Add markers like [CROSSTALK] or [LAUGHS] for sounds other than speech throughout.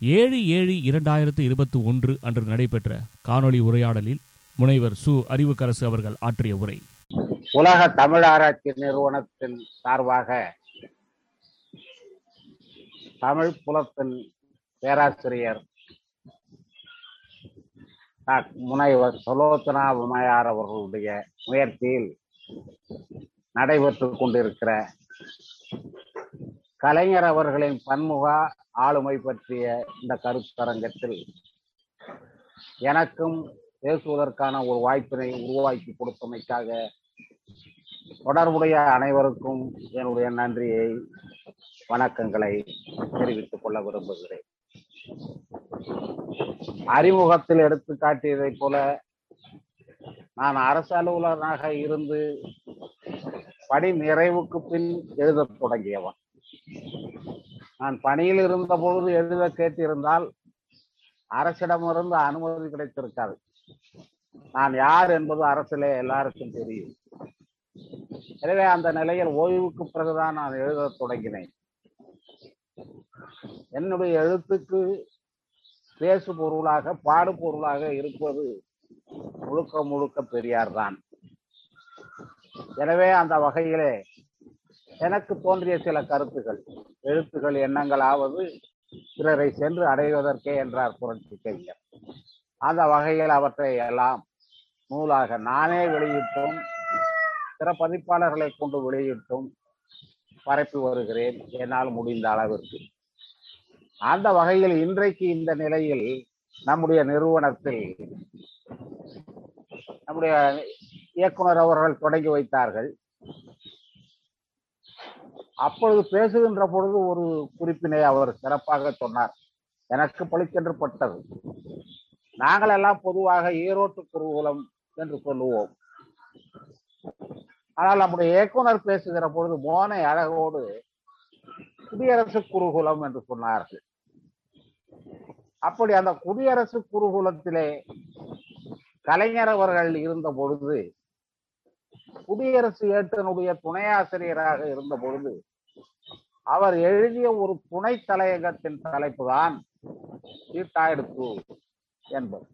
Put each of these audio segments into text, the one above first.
ஏழு ஏழு இரண்டாயிரத்து இருபத்தி ஒன்று அன்று நடைபெற்ற காணொளி உரையாடலில் முனைவர் சு. அறிவுக்கரசு அவர்கள் ஆற்றிய உரை. உலக தமிழ் ஆராய்ச்சி நிறுவனத்தின் சார்பாக தமிழ் புலத்தின் பேராசிரியர் முனைவர் சுலோச்சனா உமையார் அவர்களுடைய முயற்சியில் நடைபெற்று கொண்டிருக்கிற கலைஞர் அவர்களின் பன்முகா ஆளுமை பற்றிய இந்த கருத்தரங்கத்தில் எனக்கும் பேசுவதற்கான ஒரு வாய்ப்பினை உருவாக்கி கொடுத்தமைக்காக தொடர்புடைய அனைவருக்கும் என்னுடைய நன்றியை வணக்கங்களை தெரிவித்துக் கொள்ள விரும்புகிறேன். அறிமுகத்தில் எடுத்து காட்டியதை போல நான் அரசு அலுவலராக இருந்து பணி நிறைவுக்கு பின் எழுதத் தொடங்கியவன். நான் பணியில் இருந்த பொழுது எழுத கேட்டிருந்தால் அரசிடமிருந்து அனுமதி கிடைத்திருக்காது. நான் யார் என்பது அரசிலே எல்லாருக்கும் தெரியும். எனவே அந்த நிலையில் ஓய்வுக்கு பிறகுதான் நான் எழுதத் தொடங்கினேன். என்னுடைய எழுத்துக்கு பேசு பொருளாக பாடு பொருளாக இருப்பது முழுக்க முழுக்க பெரியார் தான் எனவே அந்த வகையிலே எனக்கு தோன்றிய சில கருத்துகள். எழுத்துகள் எண்ணங்களாவது பிறரை சென்று அடைவதற்கே என்றார் புரட்சி கவிஞர் அந்த வகையில் அவற்றை எல்லாம் நூலாக நானே வெளியிட்டும் பிற பதிப்பாளர்களை கொண்டு வெளியிட்டும் பரப்பி வருகிறேன். என்னால் முடிந்த அளவிற்கு. அந்த வகையில் இன்றைக்கு இந்த நிலையில் நம்முடைய நிறுவனத்தில் நம்முடைய இயக்குனர் அவர்கள் தொடங்கி வைத்தார்கள். அப்பொழுது பேசுகின்ற பொழுது ஒரு குறிப்பினை அவர் சிறப்பாக சொன்னார். எனக்கு பளிச்சென்று பட்டது. நாங்கள் எல்லாம் பொதுவாக ஈரோட்டு குருகுலம் என்று சொல்லுவோம். ஆனால் நம்முடைய இயக்குனர் பேசுகிற பொழுது மோனை அழகோடு குடியரசு குருகுலம் என்று சொன்னார்கள். அப்படி அந்த குடியரசு குருகுலத்திலே கலைஞர் அவர்கள் இருந்த பொழுது குடியரசு ஏட்டனுடைய துணை ஆசிரியராக இருந்த பொழுது அவர் எழுதிய ஒரு துணை தலையகத்தின் தலைப்பு தான் சீட்டாயிடுத்து என்பது.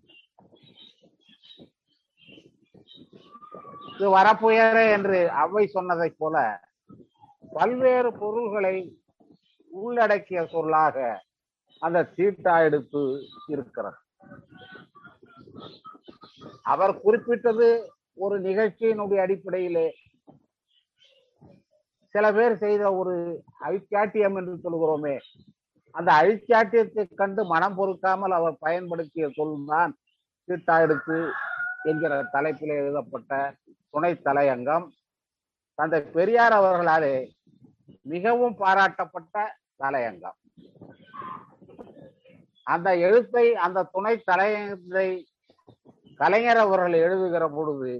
இது வரப்புயரே என்று அவை சொன்னதைப் போல பல்வேறு பொருள்களை உள்ளடக்கிய சொல்லாக அந்த சீட்டா எடுப்பு இருக்கிறது. அவர் குறிப்பிட்டது ஒரு நிகழ்ச்சியினுடைய அடிப்படையிலே சில பேர் செய்த ஒரு அழிச்சாட்டியம் என்று சொல்கிறோமே அந்த அழிச்சாட்டியத்தை கண்டு மனம் பொறுக்காமல் அவர் பயன்படுத்திய சொல்தான் சீட்டா என்கிற தலைப்பில் எழுதப்பட்ட துணை தலையங்கம். தந்தை பெரியார் அவர்களாலே மிகவும் பாராட்டப்பட்ட தலையங்கம். அந்த எழுத்தை அந்த துணை தலையங்கத்தை கலைஞர் அவர்கள் எழுதுகிற பொழுது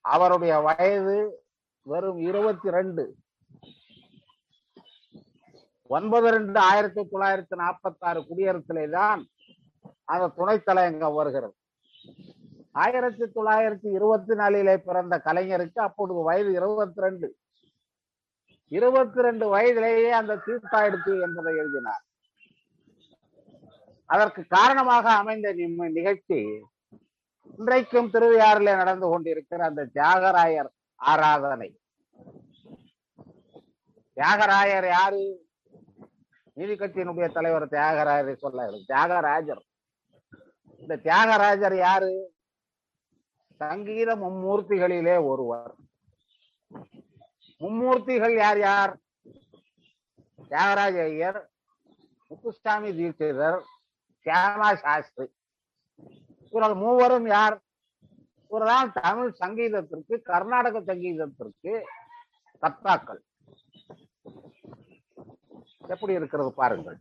அவருடைய வயது வெறும் இருபத்தி ரெண்டு. ஒன்பது ரெண்டு ஆயிரத்தி தொள்ளாயிரத்தி நாற்பத்தி ஆறு குடியரசிலே தான் அந்த துணைத் தலையங்கம் வருகிறது. ஆயிரத்தி தொள்ளாயிரத்தி இருபத்தி நாலிலே பிறந்த கலைஞருக்கு அப்பொழுது வயது இருபத்தி ரெண்டு. இருபத்தி ரெண்டு வயதிலேயே அந்த தீர்த்தாயிடுத்து என்பதை எழுதினார். அதற்கு காரணமாக அமைந்த நிகழ்ச்சி இன்றைக்கும் திருவையாறிலே நடந்து கொண்டிருக்கிற அந்த தியாகராயர் ஆராதனை. தியாகராயர் யாரு? நீதி கட்சியினுடைய தலைவர் தியாகராயரை சொல்ல தியாகராஜர். இந்த தியாகராஜர் யாரு? சங்கீத மும்மூர்த்திகளிலே ஒருவர். மும்மூர்த்திகள் யார் யார்? தியாகராஜ ஐயர் முத்துசாமி தீட்சிதர் சியாமா சாஸ்திரி. இவர்கள் மூவரும் யார்? இவர்தான் தமிழ் சங்கீதத்திற்கு கர்நாடக சங்கீதத்திற்கு கர்த்தாக்கள். எப்படி இருக்கிறது பாருங்கள்.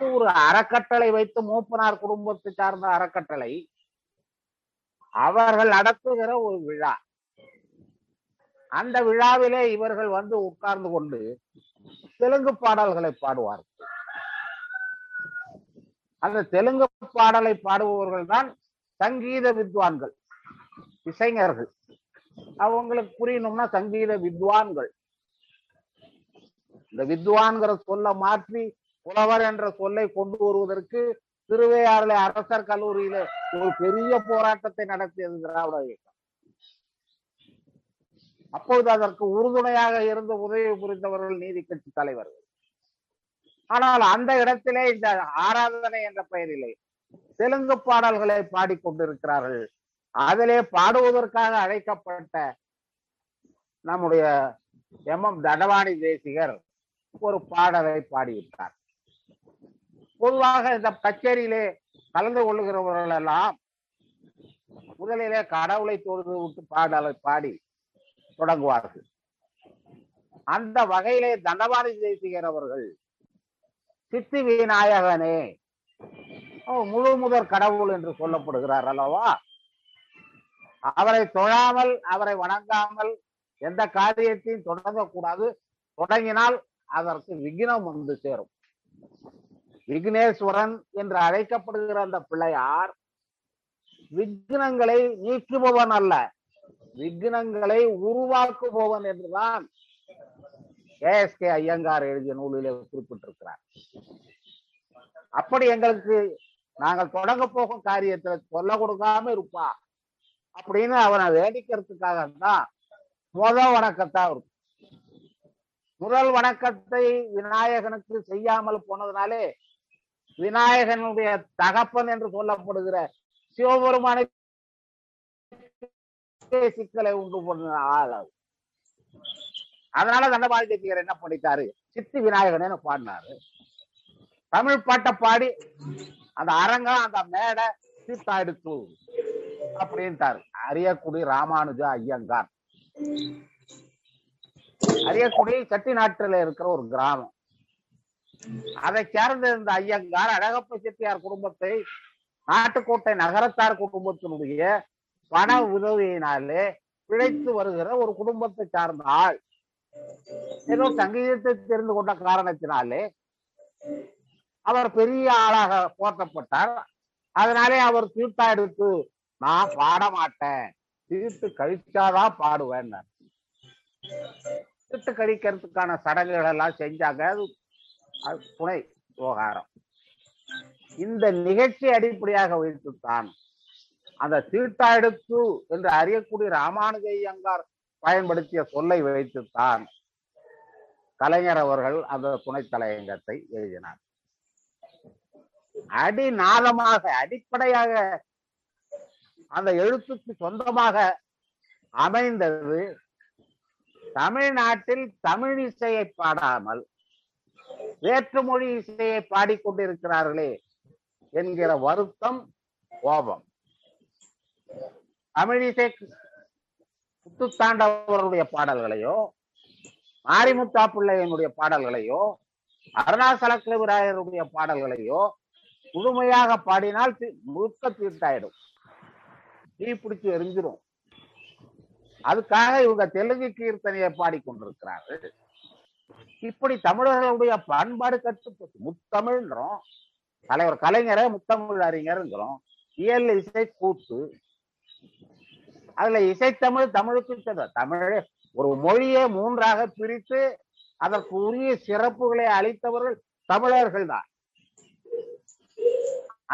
ஒரு அறக்கட்டளை வைத்து மூப்பனார் குடும்பத்தை சார்ந்த அறக்கட்டளை அவர்கள் நடத்துகிற ஒரு விழா. அந்த விழாவிலே இவர்கள் வந்து உட்கார்ந்து கொண்டு தெலுங்கு பாடல்களை பாடுவார்கள். அந்த தெலுங்கு பாடலை பாடுபவர்கள் தான் சங்கீத வித்வான்கள் இசைஞர்கள். அவங்களுக்கு புரியணும்னா சங்கீத வித்வான்கள். இந்த வித்வான்கிற சொல்ல மாற்றி புலவர் என்ற சொல்லை கொண்டு வருவதற்கு திருவையாறுல அரசர் கல்லூரியில ஒரு பெரிய போராட்டத்தை நடத்தியது திராவிட இயக்கம். அப்பொழுது அதற்கு உறுதுணையாக இருந்து உதவி புரிந்தவர்கள் நீதி கட்சி தலைவர்கள். ஆனால் அந்த இடத்திலே இந்த ஆராதனை என்ற பெயரிலே தெலுங்கு பாடல்களை பாடிக்கொண்டிருக்கிறார்கள் அதிலே பாடுவதற்காக அழைக்கப்பட்ட நம்முடைய எம் எம் தடவாணி தேசிகர் ஒரு பாடலை பாடியிருக்கார் பொதுவாக இந்த கச்சேரியிலே கலந்து கொள்ளுகிறவர்கள் எல்லாம் முதலிலே கடவுளை தொழுது விட்டு பாடலை பாடி தொடங்குவார்கள். அந்த வகையிலே தண்டவாணி தேசிகர் அவர்கள் சித்தி விநாயகனே முழு முதற் கடவுள் என்று சொல்லப்படுகிறார் அல்லவா? அவரை தொழாமல் அவரை வணங்காமல் எந்த காரியத்தையும் தொடங்கக்கூடாது. தொடங்கினால் அதற்கு விக்னம் வந்து சேரும். விக்னேஸ்வரன் என்று அழைக்கப்படுகிற அந்த பிள்ளையார் விக்னங்களை நீக்குபவன் அல்ல. விக்னங்களை உருவாக்குபவன் என்றுதான் எஸ் கே ஐயங்கார் எழுதிய நூலிலே குறிப்பிட்டிருக்கிறார். அப்படி எங்களுக்கு நாங்கள் தொடங்க போகும் காரியத்துல சொல்ல கொடுக்காம இருப்பா. அப்படின்னு அவனை வேடிக்கிறதுக்காக தான் முதல் வணக்கத்தான் இருக்கும் முதல் வணக்கத்தை விநாயகனுக்கு செய்யாமல் போனதுனாலே விநாயகனுடைய தகப்பன் என்று சொல்லப்படுகிற சிவபெருமானை சிக்கலை உண்டு பண்ண ஆள் அதனால தண்டபாணி தேசிகர் என்ன பண்ணிட்டாரு? சித்தி விநாயகனு பாடினாரு? தமிழ் பாட்டை பாடி அந்த அரங்கம் அந்த மேடை சீத்தாடுத்து அப்படின்ட்டாரு. அரியக்குடி ராமானுஜா ஐயங்கார். அரியக்குடி செட்டிநாட்டுல இருக்கிற ஒரு கிராமம். அதை சேர்ந்த ஐயங்கார் அழகப்ப செட்டியார் குடும்பத்தை நாட்டுக்கோட்டை நகரத்தார் குடும்பத்தினுடைய பண உதவியினாலே பிழைத்து வருகிற ஒரு குடும்பத்தை சார்ந்த ஆள். ஏதோ சங்கீதத்தை தெரிந்து கொண்ட காரணத்தினாலே அவர் பெரிய ஆளாக போற்றப்பட்டார். அதனாலே அவர் தீர்த்தா எடுத்து நான் பாட மாட்டேன் தீர்த்து கழிச்சாதான் பாடுவேன் தீர்த்து கழிக்கிறதுக்கான சடங்குகள் எல்லாம் செஞ்சாங்க. அது அது துணை விவகாரம். இந்த நிகழ்ச்சி அடிப்படையாக வைத்துத்தான் அந்த தீர்த்தா எடுத்து என்று அறியக்கூடிய ராமானுஜ ஐயங்கார் பயன்படுத்திய சொல்லை வைத்துத்தான் கலைஞர் அவர்கள் அந்த துணை தலையங்கத்தை எழுதினார். அடிநாதமாக அடிப்படையாக அந்த எழுத்துக்கு சொந்தமாக அமைந்தது தமிழ்நாட்டில் தமிழ் இசையை பாடாமல் வேற்றுமொழி இசையை பாடிக்கொண்டிருக்கிறார்களே என்கிற வருத்தம் கோபம். தமிழ் இசை முத்துத்தாண்டவருடைய பாடல்களையோ மாரிமுத்தா பிள்ளையனுடைய பாடல்களையோ அருணாசல விராயருடைய பாடல்களையோ முழுமையாக பாடினால் முழுக்க தீர்த்தாயிடும். தீ பிடிச்சி எரிஞ்சிடும் அதுக்காக இவங்க தெலுங்கு கீர்த்தனையை பாடிக்கொண்டிருக்கிறார்கள். இப்படி தமிழர்களுடைய பண்பாடு கட்டுப்பட்டு முத்தமிழ்ன்றோம் தலைவர் கலைஞரை முத்தமிழ் அறிஞருங்கிறோம். இயல் இசை கூத்து அதுல இசைத்தமிழ் தமிழுக்கு தமிழ் தமிழே ஒரு மொழியை மூன்றாக பிரித்து அதற்கு உரிய சிறப்புகளை அளித்தவர்கள் தமிழர்கள் தான்.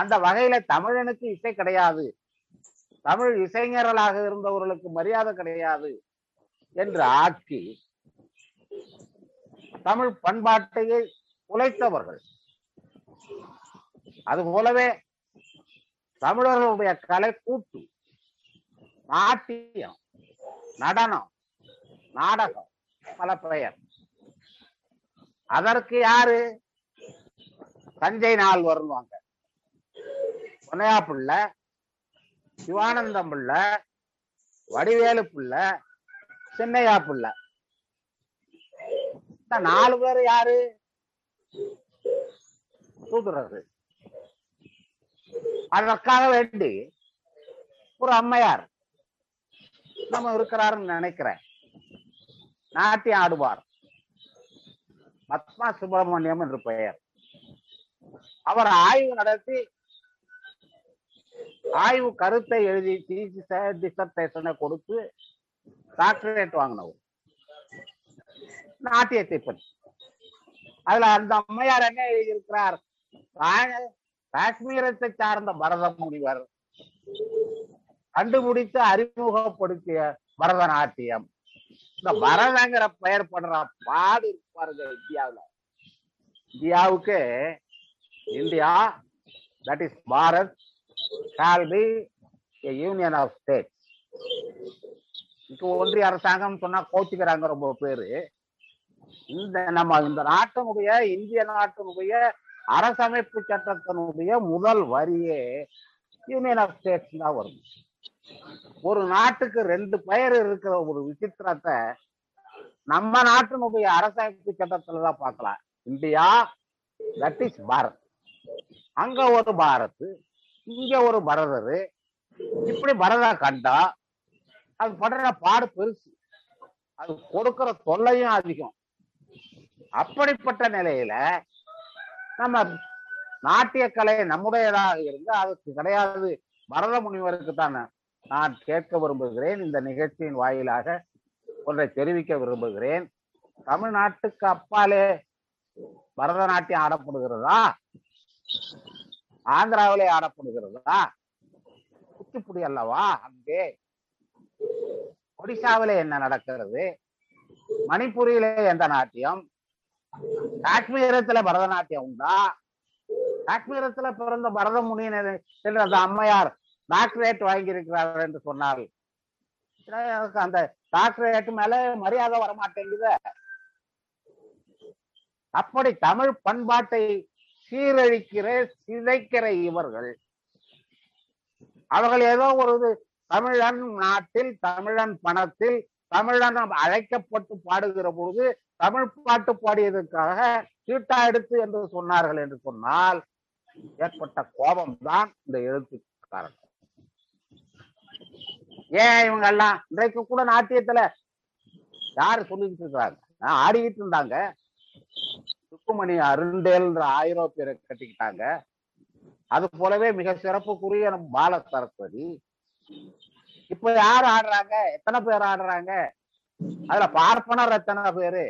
அந்த வகையில தமிழனுக்கு இசை கிடையாது. தமிழ் இசைஞர்களாக இருந்தவர்களுக்கு மரியாதை கிடையாது என்று ஆக்கி தமிழ் பண்பாட்டையே உழைத்தவர்கள். அது போலவே தமிழர்களுடைய கலை கூட்டு நாட்டியம் நடனம் நாடகம் பல பெயர். அதற்கு யாரு? தஞ்சை நாள் வருவாங்க பொன்னையா பிள்ளை சிவானந்தம் பிள்ளை வடிவேலு பிள்ளை சின்னையா பிள்ளை இந்த நாலு பேர் யாரு? தூதுறது அதற்காக வேண்டி ஒரு அம்மையார். நம்ம இருக்கிறாருன்னு நினைக்கிறேன். நாட்டியம் ஆடுவார். பத்மா சுப்பிரமணியம் என்று பெயர். அவர் ஆய்வு நடத்தி ஆய்வு கருத்தை எழுதி டிசர்டேஷனை கொடுத்து டாக்டரேட் வாங்கினவர். நாட்டியத்தை பற்றி. அதுல அந்த அம்மையார் என்ன எழுதியிருக்கிறார்? காஷ்மீரத்தை சார்ந்த பரத முனிவர் கண்டுபிடித்து அறிமுகப்படுத்திய பரதநாட்டியம். இந்த பரதங்கிற பெயர் படுற பாடு இருப்பாருங்க இந்தியாவில். இந்தியாவுக்கு India that is Bharat shall be union of state இப்போ ஒன்றிய அரசாங்கம் சொன்னா கோச்சுக்கிறாங்க ரொம்ப பேரு. இந்த நம்ம இந்த நாட்டினுடைய இந்திய நாட்டினுடைய அரசமைப்பு சட்டத்தினுடைய முதல் வரியே யூனியன் ஆஃப் ஸ்டேட்ஸ் தான் வரும். ஒரு நாட்டுக்கு ரெண்டு பெயர் இருக்கிற ஒரு விசித்திரத்தை நம்ம நாட்டினுடைய அரசமைப்பு சட்டத்துல தான் பார்க்கலாம். India that is Bharat. அங்க ஒரு பாரத் இங்க ஒரு பரதர். இப்படி பரதா கண்டா அது படுற பாடு பெருசு. அது கொடுக்கிற தொல்லையும் அதிகம். அப்படிப்பட்ட நிலையில நம்ம நாட்டிய கலை நம்முடையதாக இருந்து அதுக்கு கிடையாது. பரத முனிவருக்கு தானே நான் கேட்க விரும்புகிறேன் இந்த நிகழ்ச்சியின் வாயிலாக ஒன்றை தெரிவிக்க விரும்புகிறேன். தமிழ்நாட்டுக்கு அப்பாலே பரதநாட்டியம் ஆடப்படுகிறதா? ஆந்திராவிலே ஆடப்படுகிறதா? குச்சிப்புடி அல்லவா அங்கே? ஒடிசாவிலே என்ன நடக்கிறது? மணிப்பூரிலே எந்த நாட்டியம்? காஷ்மீரத்துல பரதநாட்டியம் உண்டா? காஷ்மீரத்துல பிறந்த பரத முனியன் என்று அந்த அம்மையார் டாக்டரேட் வாங்கியிருக்கிறார் என்று சொன்னால் எனக்கு அந்த டாக்டரேட் மேல மரியாதை வரமாட்டேங்குது. அப்படி தமிழ் பண்பாட்டை சீரழிக்கிற சிதைக்கிற இவர்கள் அவர்கள் ஏதோ ஒரு இது தமிழன் நாட்டில் தமிழன் பணத்தில் தமிழன் அழைக்கப்பட்டு பாடுகிற பொழுது தமிழ் பாட்டு பாடியதற்காக சீட்டா எடுத்து என்று சொன்னார்கள் என்று சொன்னால் ஏற்பட்ட கோபம் தான் இந்த எழுத்து காரணம் ஏன் இவங்க எல்லாம் இன்றைக்கு கூட நாட்டியத்துல யாரு சொல்லிக்கிட்டு இருக்கிறாங்க ஆஹ் ஆடிக்கிட்டு இருந்தாங்க. சுக்குமணி அருண்டேல்ன்ற ஐரோப்பியரை கட்டிக்கிட்டாங்க. அது போலவே மிக சிறப்புக்குரிய நம்ம பால சரஸ்வதி இப்ப யார் ஆடுறாங்க? எத்தனை பேர் ஆடுறாங்க? அதுல பார்ப்பனர் எத்தனை பேரு?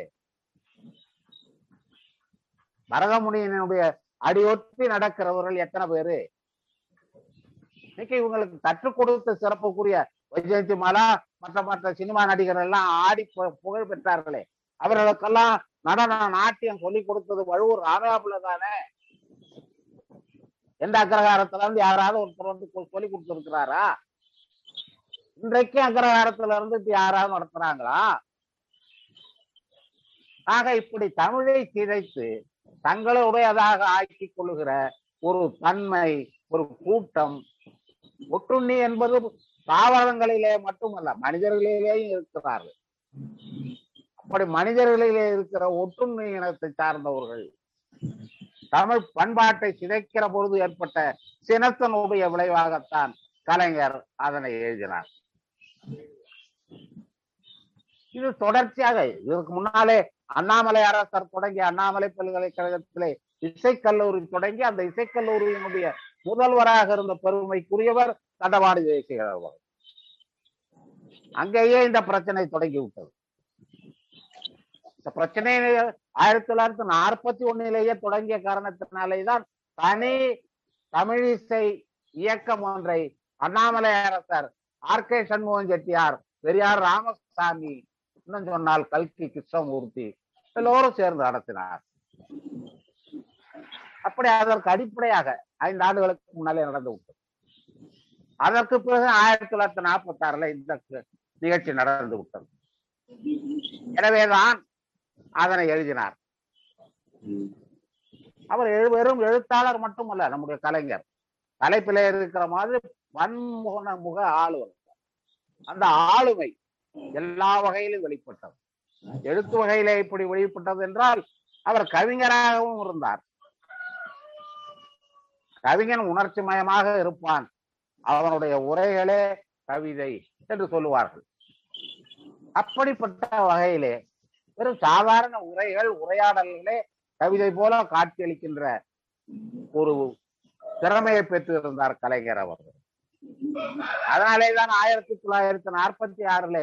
பரதமுனியினுடைய அடியொட்டி நடக்கிறவர்கள் எத்தனை பேரு? இன்னைக்கு இவங்களுக்கு கற்றுக் கொடுத்த சிறப்புக்குரிய வைஜெயந்தி மாலா மற்ற மற்ற சினிமா நடிகர்கள் எல்லாம் ஆடி புகழ் பெற்றார்களே. அவர்களுக்கெல்லாம் நடன நாட்டியம் சொல்லிக் கொடுத்தது வழுவூர் ராமயாபுல தானே. எந்த அக்ரகாரத்துல இருந்து யாராவது ஒருத்தர் வந்து சொல்லி கொடுத்துருக்கிறாரா கொடுத்திருக்கிறாரா? இன்றைக்கு அக்ரகாரத்துல இருந்து இப்ப யாராவது நடத்துறாங்களா? ஆக இப்படி தமிழை சிதைத்து தங்களுடையதாக ஆக்கிக் கொள்ளுகிற ஒரு தன்மை ஒரு கூட்டம் ஒட்டுண்ணி என்பது தாவரங்களிலே மட்டுமல்ல மனிதர்களிலேயும் இருக்கிறார்கள். அப்படி மனிதர்களிலே இருக்கிற ஒட்டுண்ணி இனத்தை சார்ந்தவர்கள் தமிழ் பண்பாட்டை சிதைக்கிற பொழுது ஏற்பட்ட சினத்தனுடைய விளைவாகத்தான் கலைஞர் அதனை எழுதினார். இது தொடர்ச்சியாக இதற்கு முன்னாலே அண்ணாமலை அரசர் தொடங்கி அண்ணாமலை பல்கலைக்கழகத்திலே இசைக்கல்லூரி தொடங்கி அந்த இசைக்கல்லூரியினுடைய முதல்வராக இருந்த பெருமைக்குரியவர் தண்டவாணி தேசிகர் அவர்கள். அங்கேயே இந்த பிரச்சனை தொடங்கி விட்டது. இந்த பிரச்சனை ஆயிரத்தி தொள்ளாயிரத்தி நாற்பத்தி ஒன்னிலேயே தொடங்கிய காரணத்தினாலே தான் தனி தமிழிசை இயக்கம் ஒன்றை அண்ணாமலை அரசர் ஆர் கே சண்முகம் செட்டியார் பெரியார் ராமசாமி இன்னும் சொன்னால் கல்கி கிருஷ்ணமூர்த்தி எல்லோரும் சேர்ந்து நடத்தினார். அப்படி அதற்கு அடிப்படையாக ஐந்து ஆண்டுகளுக்கு முன்னாலே நடந்து விட்டது அதற்கு பிறகு ஆயிரத்தி தொள்ளாயிரத்தி நாற்பத்தி ஆறுல இந்த நிகழ்ச்சி நடந்து விட்டது. எனவேதான் அதனை எழுதினார். அவர் எழுவரும் வெறும் எழுத்தாளர் மட்டுமல்ல நம்முடைய கலைஞர். தலைப்பில இருக்கிற மாதிரி பன்முகன முக ஆளுவர் அந்த ஆளுமை எல்லா வகையிலும் வெளிப்பட்டது. எழுத்து வகையிலே இப்படி வெளிப்பட்டது என்றால் அவர் கவிஞராகவும் இருந்தார். கவிஞன் உணர்ச்சி மயமாக இருப்பான். அவனுடைய உரைகளே கவிதை என்று சொல்லுவார்கள். அப்படிப்பட்ட வகையிலே வெறும் சாதாரண உரைகள் உரையாடல்களே கவிதை போல காட்சியளிக்கின்ற ஒரு திறமையை பெற்றிருந்தார் கலைஞர் அவர்கள். அதனாலே தான் ஆயிரத்தி தொள்ளாயிரத்தி நாற்பத்தி ஆறுல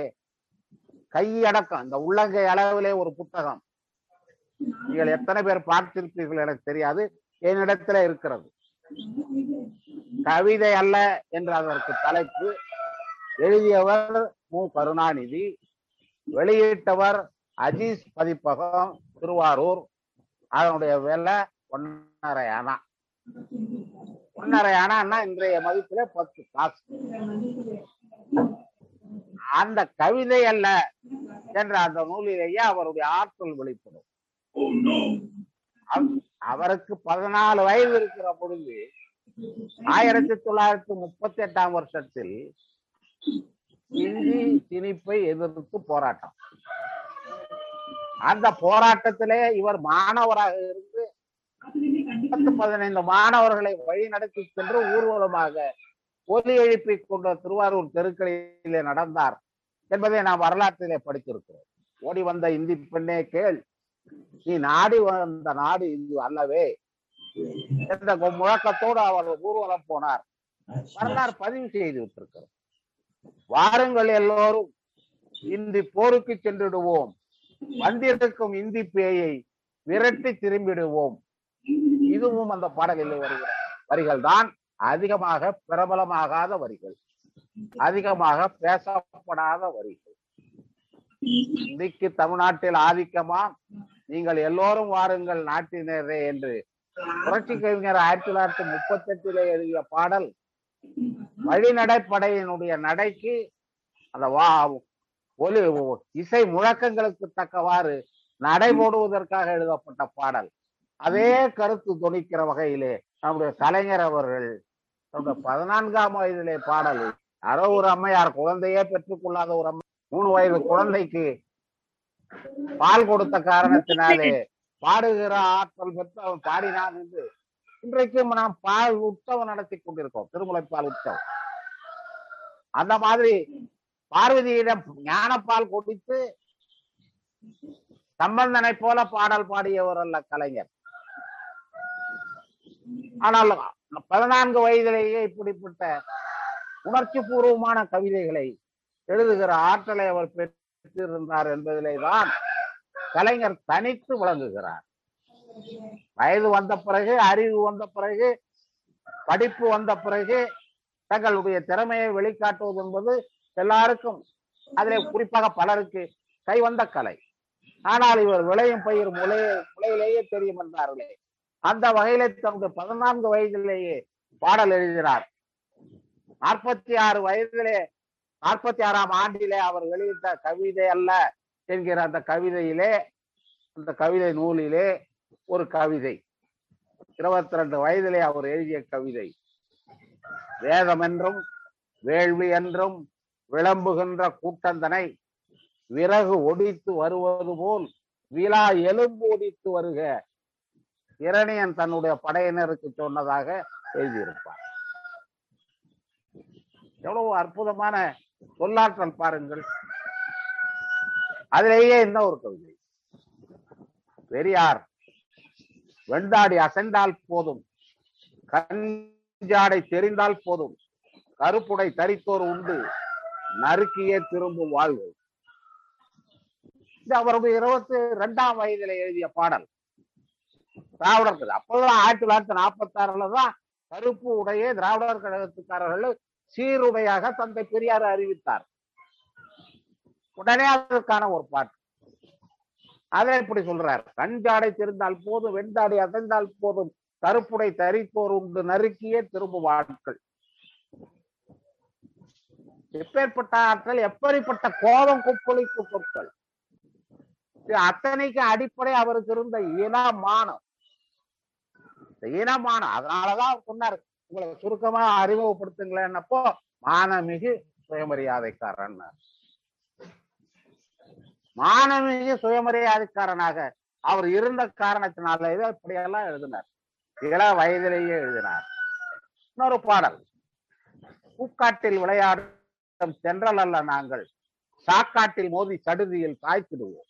கையடக்கம் இந்த உள்ளங்கை அளவிலே ஒரு புத்தகம். நீங்கள் எத்தனை பேர் பார்த்திருப்பீர்கள் எனக்கு தெரியாது. என்னிடத்துல இருக்கிறது. கவிதை அல்ல என்று அதற்கு தலைப்பு. எழுதியவர் மு. கருணாநிதி வெளியிட்டவர் அஜீஸ் பதிப்பகம் திருவாரூர். அதனுடைய விலை ஒன்னரை அணா ஒன்னரை அணான்னா இன்றைய மதிப்பில பத்து காசு. அந்த கவிதை அல்ல என்ற அந்த நூலிலேயே அவருடைய ஆற்றல் வெளிப்படும். அவ- அவருக்கு பதினாலு வயது இருக்கிற பொழுது ஆயிரத்தி தொள்ளாயிரத்தி முப்பத்தி எட்டாம் வருஷத்தில் இந்தி திணிப்பை எதிர்த்து போராட்டம். அந்த போராட்டத்திலே இவர் மாணவராக இருந்து பத்து பதினைந்து மாணவர்களை வழி நடத்தி சென்று ஊர்வலமாக ஒலி எழுப்பி கொண்ட திருவாரூர் தெருக்களிலே நடந்தார் என்பதை நாம் வரலாற்றிலே படித்திருக்கிறோம். ஓடி வந்த இந்தி பெண்ணே கேள். நீ நாடி வந்த நாடு இது அல்லவே. என்ற முழக்கத்தோடு அவர் ஊர்வலம் போனார். வரலாறு பதிவு செய்து விட்டிருக்கிறோம் வாருங்கள் எல்லோரும் இந்தி போருக்கு சென்றுடுவோம். வந்திருக்கும் இந்தி பேயை விரட்டி திரும்பிடுவோம். இதுவும் அந்த பாடலில் வருகிற வரிகள் தான் அதிகமாக பிரபலமாகாத வரிகள். அதிகமாக பேசப்படாத வரிகள். இன்னைக்கு தமிழ்நாட்டில் ஆதிக்கமா? நீங்கள் எல்லோரும் வாருங்கள் நாட்டினரே என்று புரட்சி கவிஞர் ஆயிரத்தி தொள்ளாயிரத்தி முப்பத்தி எட்டுல எழுதிய பாடல். வழிநடைப்படையினுடைய நடைக்கு அந்த வா ஒலி இசை முழக்கங்களுக்கு தக்கவாறு நடைபோடுவதற்காக எழுதப்பட்ட பாடல். அதே கருத்து துணிக்கிற வகையிலே நம்முடைய கலைஞர் அவர்கள் நம்முடைய பதினான்காம் வயதிலே பாடல் யாரோ ஒரு அம்மையார் குழந்தையே பெற்றுக்கொள்ளாத ஒரு அம்மை மூணு வயது குழந்தைக்கு பால் கொடுத்த காரணத்தினாலே [LAUGHS] பாடுகிற ஆற்றல் பெற்று அவன் பாடினான் என்று இன்றைக்கும் நாம் பால் உற்சவம் நடத்தி கொண்டிருக்கோம் திருமுலைப்பால் உற்சவம். அந்த மாதிரி பார்வதியிடம் ஞானப்பால் கொடுத்து சம்பந்தனை போல பாடல் பாடியவர் அல்ல கலைஞர். ஆனால் பதினான்கு வயதிலேயே இப்படிப்பட்ட உணர்ச்சி பூர்வமான கவிதைகளை எழுதுகிற ஆற்றலை அவர் வைத்திருந்தார் என்பதிலே தான் கலைஞர் தனித்து விளங்குகிறார். வயது வந்த பிறகு அறிவு வந்த பிறகு படிப்பு வந்த பிறகு தங்களுடைய திறமையை வெளிக்காட்டுவது என்பது எல்லாருக்கும் அதிலே குறிப்பாக பலருக்கு கை வந்த கலை. ஆனால் இவர் விளையும் பயிர் முளைய முளையிலேயே தெரியும் என்றார்களே. அந்த வகையிலே தனது பதினான்கு வயதிலேயே பாடல் எழுதினார். நாற்பத்தி ஆறு வயதிலே நாற்பத்தி ஆறாம் ஆண்டிலே அவர் வெளியிட்ட கவிதை அல்ல என்கிற அந்த கவிதையிலே அந்த கவிதை நூலிலே ஒரு கவிதை. இருபத்தி ரெண்டு வயதிலே அவர் எழுதிய கவிதை. வேதம் என்றும் வேள்வி என்றும் விளம்புகின்ற கூட்டந்தனை விறகு ஒடித்து வருவது போல் விழா எலும்பு ஒடித்து வருக. இரணியன் தன்னுடைய படையினருக்கு சொன்னதாக எழுதியிருப்பார். எவ்வளவு அற்புதமான சொல்லாற்றல் பாருங்கள். அதிலேயே என்ன ஒரு கவிதை. பெரியார் வெண்டாடி அசைந்தால் போதும். கஞ்சாடை தெரிந்தால் போதும். கருப்புடை தரித்தோர் உண்டு. நறுக்கியே திரும்பும் வாழ்வு. இது அவருடைய இருபத்தி ரெண்டாம் வயதுல எழுதிய பாடல். திராவிடர் கழகம். ஆயிரத்தி தொள்ளாயிரத்தி நாற்பத்தி ஆறுல தான் கருப்பு உடைய திராவிடர் கழகத்துக்காரர்கள் சீருடையாக தந்தை பெரியார் அறிவித்தார். உடனே அதற்கான ஒரு பாட்டு. அதை இப்படி சொல்றார். கஞ்சாடை தெரிந்தால் போதும் வெண்தாடை அசைந்தால் போதும் கருப்புடை தரித்தோர் உண்டு நறுக்கியே திரும்பும் ஆட்கள் எப்பேற்பட்ட ஆற்றல் எப்படிப்பட்ட கோபம் கொப்பளிக்கும் பொருட்கள். அத்தனைக்கு அடிப்படை அவருக்கு இருந்த இனமானம். இனமானம் அதனாலதான் அவர் சொன்னார் உங்களை சுருக்கமா அறிமுகப்படுத்துங்களேன்னப்போ மானமிகு சுயமரியாதைக்காரன் மானமிகு சுயமரியாதைக்காரனாக அவர் இருந்த காரணத்தினால இதை இப்படியெல்லாம் எழுதினார். இள வயதிலேயே எழுதினார். இன்னொரு பாடல். பூக்காட்டில் விளையாடும் தென்றல் அல்ல நாங்கள். சாக்காட்டில் மோதி சடுதியில் காய்ச்சிடுவோம்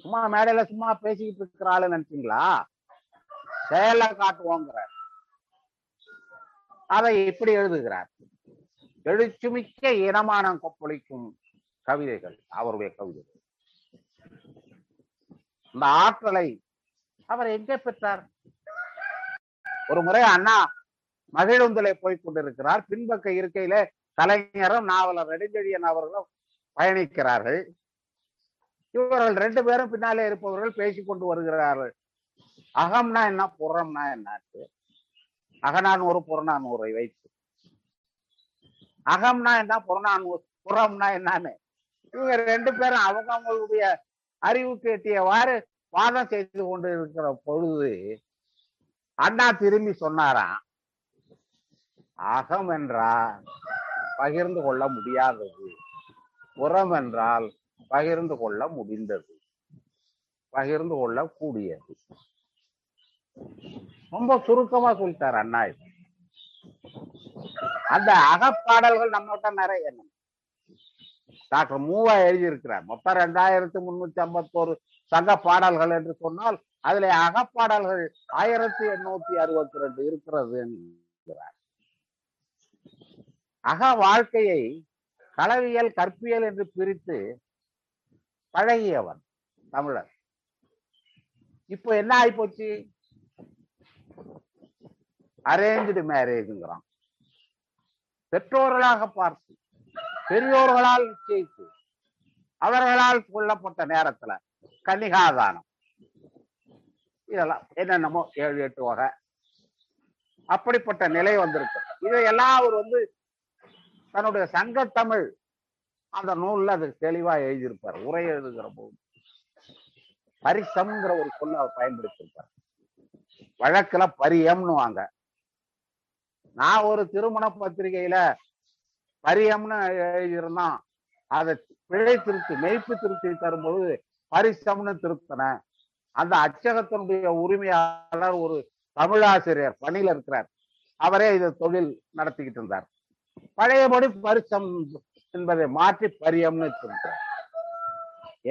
சும்மா மேடையில சும்மா பேசிக்கிட்டு இருக்கிற ஆளு நினைச்சீங்களா? செயல காட்டுவோங்கிற. அதை இப்படி எழுதுகிறார்? எழுச்சுமிக்க இனமானம் கொப்பளிக்கும் கவிதைகள் அவருடைய கவிதைகள். அந்த ஆற்றலை அவர் எங்கே பெற்றார்? ஒரு முறை அண்ணா மகிழுந்தலை போய் கொண்டிருக்கிறார். பின்பக்க இருக்கையில கலைஞரும் நாவலர் நெடுஞ்செழியன் அவர்களும் பயணிக்கிறார்கள். இவர்கள் ரெண்டு பேரும் பின்னாலே இருப்பவர்கள் பேசிக்கொண்டு வருகிறார்கள். அகம்னா என்ன புறம்னா என்ன அகநானூறு புறநானூரை வைத்து. அகம்னா என்ன? புறநானூறு புறம்னா என்னன்னு. இவங்க ரெண்டு பேரும் அவங்க அவங்களுடைய அறிவுக்கு எட்டியவாறு வாதம் செய்து கொண்டு இருக்கிற பொழுது அண்ணா திரும்பி சொன்னாராம் அகம் என்றால் பகிர்ந்து கொள்ள முடியாதது. புறம் என்றால் பகிர்ந்து கொள்ள முடிந்தது. பகிர்ந்து கொள்ளக்கூடியது. ரொம்ப சுருக்கமா சொல்லிட்டார் அண்ணா அந்த அகப்பாடல்கள் நம்மகிட்ட நிறைய. என்ன டாக்டர் மூவா எழுதியிருக்கிறார். மொத்தம் ரெண்டாயிரத்தி முன்னூத்தி ஐம்பத்தோரு சங்க பாடல்கள் என்று சொன்னால் அதுல அகப்பாடல்கள் ஆயிரத்தி எண்ணூத்தி அறுபத்தி ரெண்டு இருக்கிறது என்கிறார். அக வாழ்க்கையை களவியல் கற்பியல் என்று பிரித்து பழகியவன் தமிழர். இப்போ என்ன ஆயிப்போச்சு? அரேஞ்சு மேரேஜ்ங்கிறான் பெற்றோர்களாக பார்த்து பெரியோர்களால் நிச்சயித்து அவர்களால் கொல்லப்பட்ட நேரத்துல கன்னிகாதானம். இதெல்லாம் என்னென்னமோ ஏழு எட்டு வகை. அப்படிப்பட்ட நிலை வந்திருக்கு. இதையெல்லாம் அவர் வந்து தன்னுடைய சங்கத்தமிழ் அந்த நூல்ல அது தெளிவா எழுதியிருப்பார். உரை எழுதுகிற போது. பரிசம்ங்கிற ஒரு சொல்ல அவர் பயன்படுத்தியிருப்பார். வழக்குல பரியம்னு வாங்க நான் ஒரு திருமண பத்திரிகையில பரியம்னு எழுதியிருந்தான். அதை பிழை திருத்தி மெய்ப்பு திருத்தி தரும்போது பரிசம்னு திருத்தினேன். அந்த அச்சகத்தினுடைய உரிமையாளர் ஒரு தமிழாசிரியர் பணியில இருக்கிறார். அவரே இது தொழில் நடத்திக்கிட்டு இருந்தார். பழையபடி பரிசம் என்பதை மாற்றி பரியம்னு சொல்றார்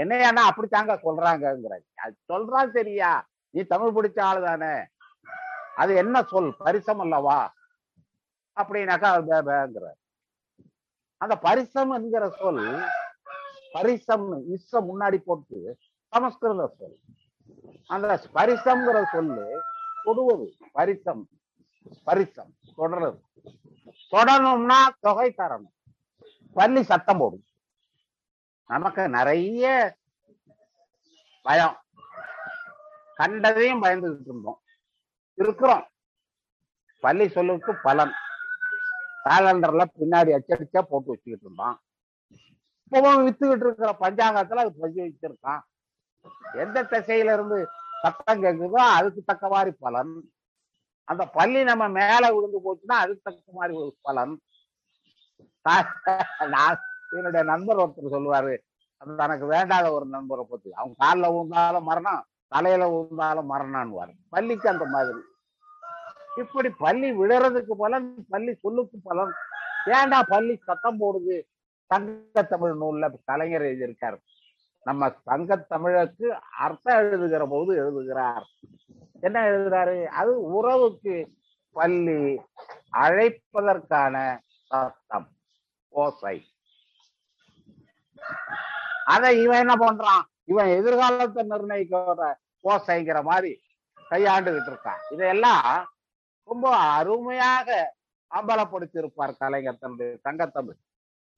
என்னையானா அப்படித்தாங்க சொல்றாங்கிறார் சொல்றான் சரியா நீ தமிழ் பிடிச்ச ஆளு தானே அது என்ன சொல்? பரிசம் அல்லவா? அப்படின்னாக்கா பேங்கிறார். அந்த பரிசம் என்கிற சொல் பரிசம் இஸ்ஸ முன்னாடி போட்டு சமஸ்கிருத சொல். அந்த பரிசம்ங்கிற சொல்லு தொடுவது. பரிசம் பரிசம் தொடர்றது. தொடரணும்னா தொகை தரணும். பள்ளி சத்தம் போடும். நமக்கு நிறைய பயம். கண்டதையும் பயந்துகிட்டு இருந்தோம். இருக்கிறோம். பள்ளி சொல்லுக்கு பலன். காலண்டர்ல பின்னாடி அச்சடிச்சா போட்டு வச்சுக்கிட்டு இருந்தான் இப்பவும் வித்துக்கிட்டு இருக்கிற பஞ்சாங்கத்துல அது பதிவு வச்சிருக்கான். எந்த திசையில இருந்து சத்தம் கேட்குதோ அதுக்கு தக்க மாதிரி பலன். அந்த பள்ளி நம்ம மேல விழுந்து போச்சுன்னா அதுக்கு தக்க மாதிரி ஒரு பலன். [LAUGHS] நான் என்னுடைய நண்பர் ஒருத்தர் சொல்லுவாரு அது தனக்கு வேண்டாத ஒரு நண்பரை பத்தி. அவங்க காலில் விழுந்தாலும் மரணம். தலையில விழுந்தாலும் மரணம்னுவாரு பள்ளிக்கு அந்த மாதிரி. இப்படி பள்ளி விழுறதுக்கு பலன் பள்ளி சொல்லுக்கு பலன். ஏன்டா பள்ளி சத்தம் போடுது? தங்க தமிழ் நூல்ல கலைஞர் எழுதியிருக்காரு. நம்ம தங்க தமிழுக்கு அர்த்தம் எழுதுகிற போது எழுதுகிறார். என்ன எழுதுறாரு? அது உறவுக்கு பள்ளி அழைப்பதற்கான சத்தம் ஓசை. அதை இவன் என்ன பண்றான்? இவன் எதிர்காலத்தை நிர்ணயிக்கிற ஓசைங்கிற மாதிரி கையாண்டுகிட்டு இருக்கான் இதையெல்லாம் ரொம்ப அருமையாக அம்பலப்படுத்தியிருப்பார் கலைஞர் தன்னுடைய தங்கத்தமிழ்.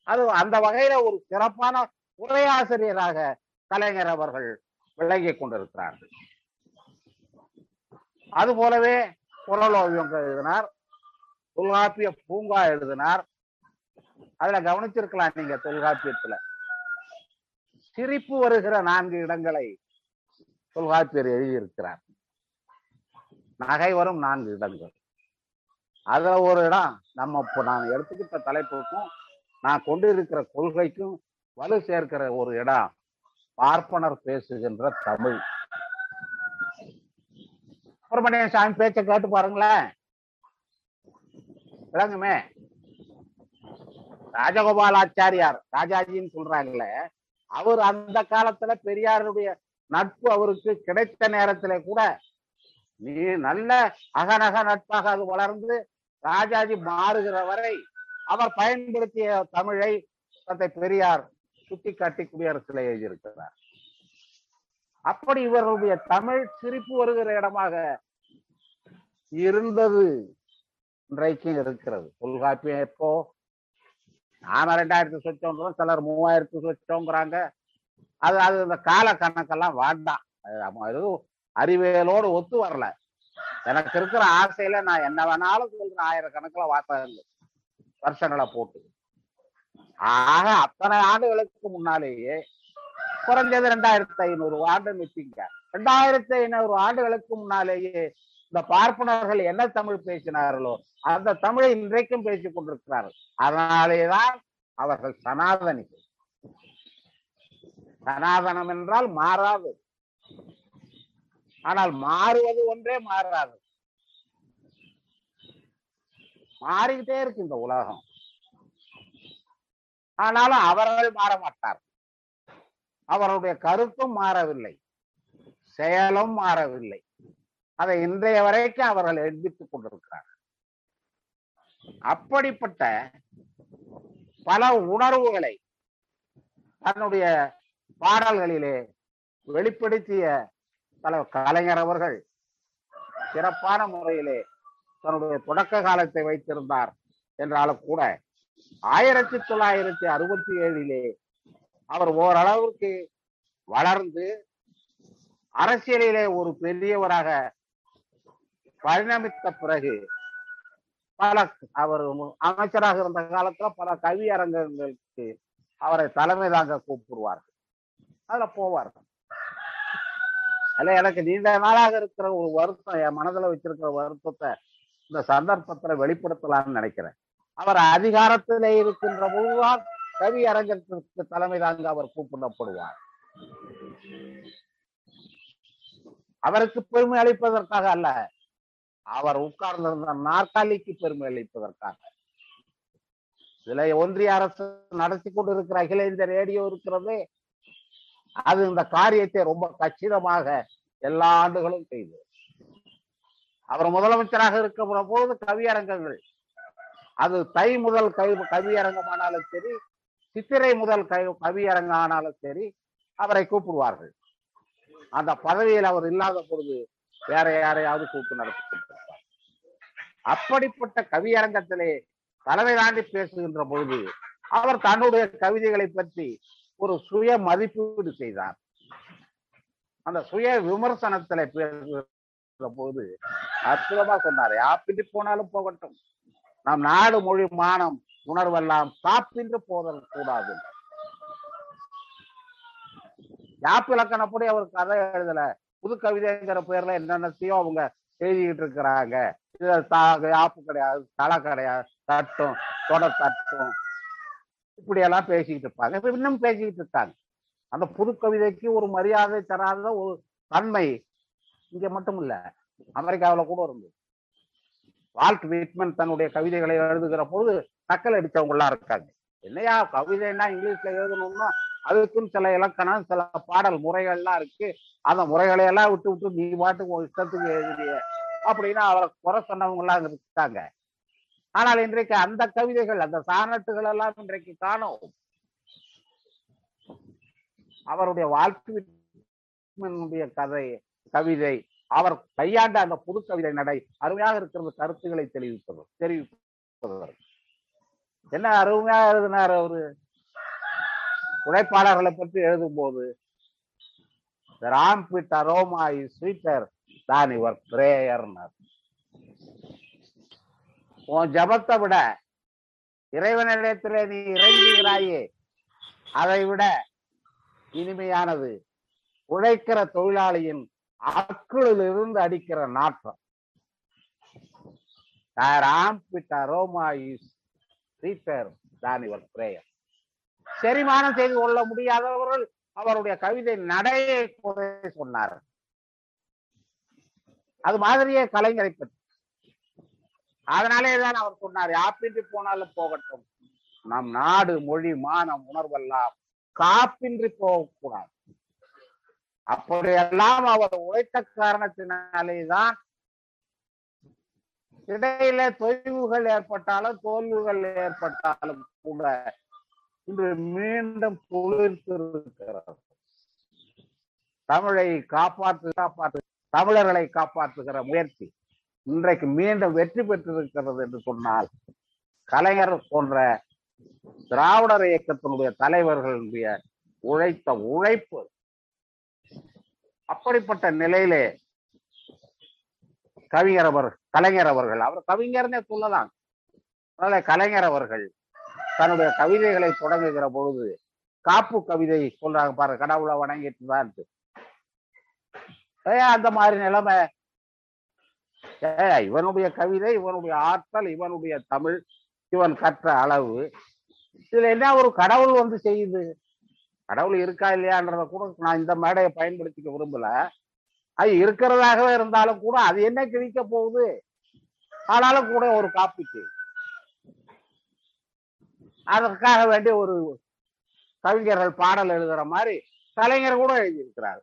அது அந்த வகையில ஒரு சிறப்பான உரையாசிரியராக கலைஞர் அவர்கள் விளங்கி கொண்டிருக்கிறார்கள். அது போலவே குரலோவியம் எழுதினார் தொல்காப்பிய பூங்கா எழுதினார். அதுல கவனிச்சிருக்கலாம் நீங்க தொல்காப்பியத்துல. சிரிப்பு வருகிற நான்கு இடங்களை தொல்காப்பியர் எழுதியிருக்கிறார். நகை வரும் நான்கு இடங்கள் அதுல ஒரு இடம் நம்ம இப்போ நான் எடுத்துக்கிட்ட தலைப்புக்கும் நான் கொண்டு இருக்கிற கொள்கைக்கும் வலு சேர்க்கிற ஒரு இடம் பார்ப்பனர் பேசுகின்ற தமிழ். சுப்பிரமணிய சாமி பேச்ச கேட்டு பாருங்களேன். விளங்குமே. ராஜகோபால் ஆச்சாரியார் ராஜாஜின்னு சொல்றாங்களே அவர் அந்த காலத்துல பெரியாருடைய நட்பு அவருக்கு கிடைத்த நேரத்துல கூட நீ நல்ல அகநக நட்பாக அது வளர்ந்து ராஜாஜி மாறுகிற வரை அவர் பயன்படுத்திய தமிழை தந்தை பெரியார் சுட்டி காட்டி குடியரசுல எழுதியிருக்கிறார். அப்படி இவர்களுடைய தமிழ் சிரிப்பு வருகிற இடமாக இருந்தது இன்றைக்கும் இருக்கிறது. தொல்காப்பியம் எப்போ? நாம ரெண்டாயிரத்தி சொச்சோங்கிறோம் சிலர் மூவாயிரத்து சொச்சோங்கிறாங்க. அது அது இந்த கால கணக்கெல்லாம் வேண்டாம் அறிவியலோடு ஒத்து வரல. எனக்கு இருக்கிற ஆசையில நான் என்ன வேணாலும் சொல்றேன். ஆயிரக்கணக்கில் வாசகங்கள் வருஷங்களை போட்டு. ஆக அத்தனை ஆண்டுகளுக்கு முன்னாலேயே குறைஞ்சது ரெண்டாயிரத்தி ஐநூறு ஆண்டு நிற்பிங்க. ரெண்டாயிரத்தி ஐநூறு ஆண்டுகளுக்கு முன்னாலேயே இந்த பார்ப்பனர்கள் என்ன தமிழ் பேசினார்களோ அந்த தமிழை இன்றைக்கும் பேசிக் கொண்டிருக்கிறார்கள். அதனாலேதான் அவர்கள் சனாதனிகள். சனாதனம் என்றால் மாறாது. ஆனால் மாறுவது ஒன்றே மாறாது. மாறிக்கிட்டே இருக்கு இந்த உலகம். ஆனாலும் அவர்கள் மாற மாட்டார் அவருடைய கருத்தும் மாறவில்லை. செயலும் மாறவில்லை. அதை இன்றைய வரைக்கும் அவர்கள் எழுதித்துக் கொண்டிருக்கிறார்கள். அப்படிப்பட்ட பல உணர்வுகளை தன்னுடைய பாடல்களிலே வெளிப்படுத்திய தலைவர் கலைஞர் அவர்கள் சிறப்பான முறையிலே தன்னுடைய தொடக்க காலத்தை வைத்திருந்தார் என்றாலும் கூட ஆயிரத்தி தொள்ளாயிரத்தி அறுபத்தி ஏழிலே அவர் ஓரளவிற்கு வளர்ந்து அரசியலிலே ஒரு பெரியவராக பரிணமித்த பிறகு பல அவர் அமைச்சராக இருந்த காலத்துல பல கவியரங்கங்களுக்கு அவரை தலைமை தாங்க கூப்பிடுவார்கள். அதுல போவார் அதுல எனக்கு நீண்ட நாளாக இருக்கிற ஒரு வருத்தம் என் மனதுல வச்சிருக்கிற வருத்தத்தை இந்த சந்தர்ப்பத்துல வெளிப்படுத்தலாம்னு நினைக்கிறேன். அவர் அதிகாரத்திலே இருக்கின்ற போதுதான் கவி அரங்கத்திற்கு தலைமை தாங்க அவர் கூப்பிடப்படுவார். அவருக்கு பெருமை அளிப்பதற்காக அல்ல அவர் உட்கார்ந்திருந்த நாற்காலிக்கு பெருமை அளிப்பதற்காக. இதுல ஒன்றிய அரசு நடத்தி கொண்டிருக்கிற அகில இந்திய ரேடியோ இருக்கிறதே அது இந்த காரியத்தை ரொம்ப கச்சிதமாக எல்லா ஆண்டுகளும் செய்தது. அவர் முதலமைச்சராக இருக்கிற போது கவியரங்கங்கள். அது தை முதல் கவி கவியரங்கமானாலும் சரி சித்திரை முதல் கவி கவியரங்கம் ஆனாலும் சரி அவரை கூப்பிடுவார்கள். அந்த பதவியில் அவர் இல்லாத பொழுது வேற யாரையாவது கூப்பிட்டு நடத்தி அப்படிப்பட்ட கவியரங்கத்திலே தலைமை தாண்டி பேசுகின்ற பொழுது அவர் தன்னுடைய கவிதைகளை பற்றி ஒரு சுய மதிப்பீடு செய்தார். அந்த சுய விமர்சனத்துல பேசுகிற போது அற்புதமா சொன்னார். யாப்பின்றி போனாலும் போகட்டும். நம் நாடு மொழி மானம் உணர்வெல்லாம் சாப்பின்று போதல் கூடாது. யாப்பு இலக்கணப்படி அவர் கதை எழுதல. புது கவிதைங்கிற பேர்ல என்னென்னத்தையோ அவங்க எழுதிக்கிட்டு இருக்கிறாங்க. இது யாப்பு கிடையாது தலை கிடையாது தட்டும் தொடர் தட்டும். இப்படி எல்லாம் பேசிக்கிட்டு இருப்பாங்க. இப்ப இன்னும் பேசிக்கிட்டு இருக்காங்க. அந்த புது கவிதைக்கு ஒரு மரியாதை தராத ஒரு தன்மை இங்க மட்டும் இல்ல அமெரிக்காவுல கூட இருந்தது. வால்ட் விட்மன் தன்னுடைய கவிதைகளை எழுதுகிற போது நக்கல் அடித்தவங்களா இருக்காங்க. என்னையா கவிதைன்னா இங்கிலீஷ்ல எழுதணும்னா அதுக்குன்னு சில இலக்கணம் சில பாடல் முறைகள்லாம் இருக்கு. அந்த முறைகளை எல்லாம் விட்டு விட்டு நீ பாட்டுக்கு ஒரு இஷ்டத்துக்கு எழுதிய அப்படின்னு அவரை குறை சொன்னவங்க எல்லாம் இருக்காங்க. ஆனால் இன்றைக்கு அந்த கவிதைகள் அந்த சானட்டுகள் எல்லாம் இன்றைக்கு காணோம். அவருடைய வாழ்க்கையினுடைய கதை கவிதை அவர் கையாண்ட அந்த புது கவிதை நடை அருமையாக இருக்கிற கருத்துக்களை தெரிவிப்பது தெரிவிப்பது என்ன அருமையா எழுதினார் அவரு? உழைப்பாளர்களை பற்றி எழுதும் போது ராம் பிட் அரோமா இஸ் ஸ்வீட்டர் தான் இவர் பிரேயர்னர் உன் ஜபத்தை விட இறைவனிடத்திலே நீ இறங்குகிறாயே அதை விட இனிமையானது. உழைக்கிற தொழிலாளியின் அக்குளில் இருந்து அடிக்கிற நாற்றம். ராம் செரிமானம் செய்து கொள்ள முடியாதவர்கள் அவருடைய கவிதை நடையை சொன்னார் அது மாதிரியே கலைஞரை பற்றி அதனாலே தான் அவர் சொன்னார் யாப்பின்றி போனாலும் போகட்டும். நம் நாடு மொழி மானம் உணர்வெல்லாம் காப்பின்றி போகக்கூடாது. அப்படியெல்லாம் அவர் உழைத்த காரணத்தினாலே தான் இடையில தொய்வுகள் ஏற்பட்டாலும் தோல்வுகள் ஏற்பட்டாலும் கூட இன்று மீண்டும் துளிர்த்திருக்கிறது தமிழை காப்பாற்று காப்பாற்று தமிழர்களை காப்பாற்றுகிற முயற்சி. இன்றைக்கு மீண்டும் வெற்றி பெற்றிருக்கிறது என்று சொன்னால் கலைஞர் போன்ற திராவிடர் இயக்கத்தினுடைய தலைவர்களுடைய உழைத்த உழைப்பு அப்படிப்பட்ட நிலையிலே கவிஞர் அவர் கலைஞர் அவர்கள் அவர் கவிஞர்னே சொல்லலாம். அதனால கலைஞர் அவர்கள் தன்னுடைய கவிதைகளை தொடங்குகிற பொழுது காப்பு கவிதை சொல்றாங்க பாரு கடவுளை வணங்கிட்டு தான். அந்த மாதிரி நிலைமை இவனுடைய கவிதை இவனுடைய ஆற்றல் இவனுடைய தமிழ் இவன் கற்ற அளவு. இதுல என்ன ஒரு கடவுள் வந்து செய்யுது? கடவுள் இருக்கா இல்லையான்றத கூட நான் இந்த மேடையை பயன்படுத்திக்க விரும்பல. அது இருக்கிறதாகவே இருந்தாலும் கூட அது என்ன கிழிக்க போகுது? ஆனாலும் கூட ஒரு காப்பிக்கு அதற்காக வேண்டிய ஒரு கவிஞர்கள் பாடல் எழுதுற மாதிரி கலைஞர் கூட எழுதியிருக்கிறார்.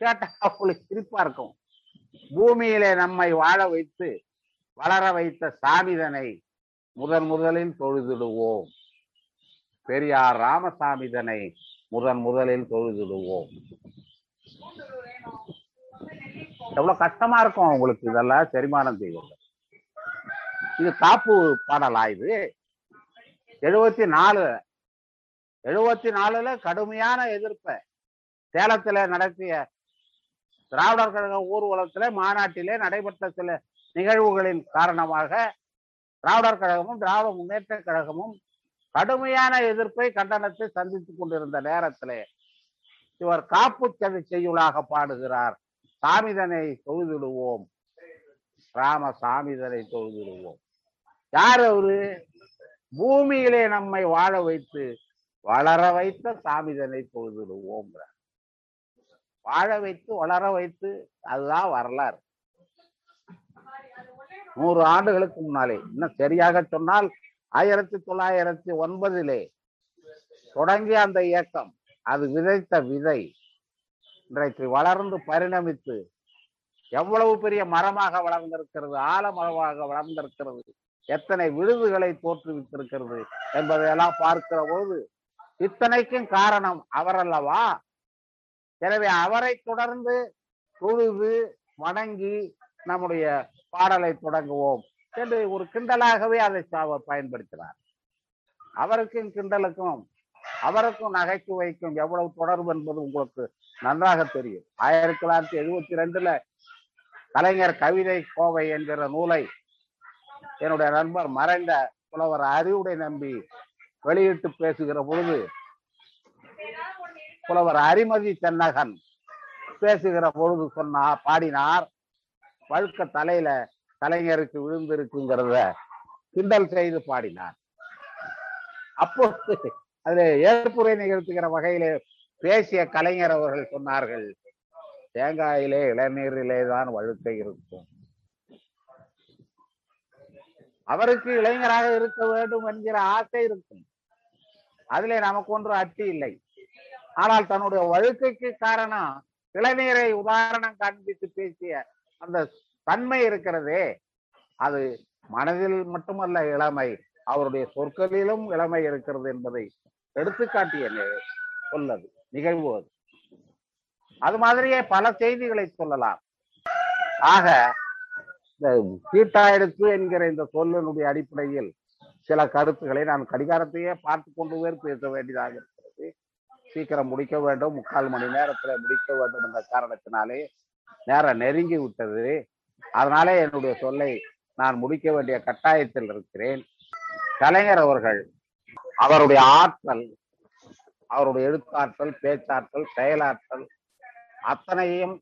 கேட்டா அவங்களுக்கு சிரிப்பா இருக்கும். பூமியிலே நம்மை வாழ வைத்து வளர வைத்த சாமிதனை முதன் முதலில் தொழுதிடுவோம். பெரியார் ராமசாமிதனை முதன் முதலில் தொழுதிடுவோம். எவ்வளவு கஷ்டமா இருக்கும் உங்களுக்கு இதெல்லாம் செரிமானம் செய்வது இது காப்பு பாடலா இது எழுபத்தி நாலு எழுபத்தி நாலுல கடுமையான எதிர்ப்பை சேலத்துல நடத்திய திராவிடர் கழக ஊர்வலத்திலே மாநாட்டிலே நடைபெற்ற சில நிகழ்வுகளின் காரணமாக திராவிடர் கழகமும் திராவிட முன்னேற்ற கழகமும் கடுமையான எதிர்ப்பை கண்டனத்தை சந்தித்துக் கொண்டிருந்த நேரத்திலே இவர் காப்பு சதி செய்யுளாக பாடுகிறார். சாமிதனை தொழுதிடுவோம். ராம சாமிதனை தொழுதிடுவோம். யார் அவரு? பூமியிலே நம்மை வாழ வைத்து வளர வைத்த சாமிதனை தொழுதிடுவோம் வாழ வைத்து வளர வைத்து அதுதான் வரலாறு. நூறு ஆண்டுகளுக்கு முன்னாலே. இன்னும் சரியாக சொன்னால் ஆயிரத்தி தொள்ளாயிரத்தி ஒன்பதிலே தொடங்கிய அந்த இயக்கம் அது விதைத்த விதை. இன்றைக்கு வளர்ந்து பரிணமித்து எவ்வளவு பெரிய மரமாக வளர்ந்திருக்கிறது ஆலமரமாக வளர்ந்திருக்கிறது எத்தனை விருதுகளை தோற்றுவித்திருக்கிறது என்பதையெல்லாம் பார்க்கிற போது இத்தனைக்கும் காரணம் அவரல்லவா? எனவே அவரை தொடர்ந்து தொழுது வணங்கி நம்முடைய பாடலை தொடங்குவோம். என்று ஒரு கிண்டலாகவே அதை அவர் பயன்படுத்தினார். அவருக்கும் கிண்டலுக்கும் அவருக்கும் நகைச்சுவைக்கும் எவ்வளவு தொடர்பு என்பது உங்களுக்கு நன்றாக தெரியும். ஆயிரத்தி தொள்ளாயிரத்தி எழுபத்தி ரெண்டுல கலைஞர் கவிதை கோவை என்கிற நூலை என்னுடைய நண்பர் மறைந்த புலவர் அறிவுடை நம்பி வெளியிட்டு பேசுகிற பொழுது புலவர் அரிமதி தென்னகன் பேசுகிற பொழுது சொன்னா பாடினார் வழுக்க தலையில கலைஞருக்கு விழுந்திருக்குங்கிறத கிண்டல் செய்து பாடினார். அப்போது அதுல ஏற்புரை நிகழ்த்துகிற வகையிலே பேசிய கலைஞர் அவர்கள் சொன்னார்கள் தேங்காயிலே இளநீரிலே தான் வழுக்கை இருக்கும். அவருக்கு இளைஞராக இருக்க வேண்டும் என்கிற ஆசை இருக்கும். அதிலே நமக்கு ஒன்று அட்டி இல்லை. ஆனால் தன்னுடைய வழுக்கைக்கு காரணம் இளநீரை உதாரணம் காண்பித்து பேசிய அந்த தன்மை இருக்கிறதே. அது மனதில் மட்டுமல்ல இளமை அவருடைய சொற்களிலும் இளமை இருக்கிறது என்பதை எடுத்துக்காட்டிய சொல்லது நிகழ்வு அது. அது மாதிரியே பல செய்திகளை சொல்லலாம். ஆக இந்த தீட்டாயிடுத்து என்கிற இந்த சொல்லினுடைய அடிப்படையில் சில கருத்துக்களை நான் கடிகாரத்தையே பார்த்து கொண்டு வேறு பேச வேண்டியதாக சீக்கிரம் முடிக்க வேண்டும். முக்கால் மணி நேரத்துல முடிக்க வேண்டும் என்ற காரணத்தினாலே நேரம் நெருங்கி விட்டது. அதனாலே என்னுடைய சொல்லை நான் முடிக்க வேண்டிய கட்டாயத்தில் இருக்கிறேன். கலைஞர் அவர்கள் அவருடைய ஆற்றல் அவருடைய எழுத்தாற்றல் பேச்சாற்றல் செயலாற்றல் அத்தனையும்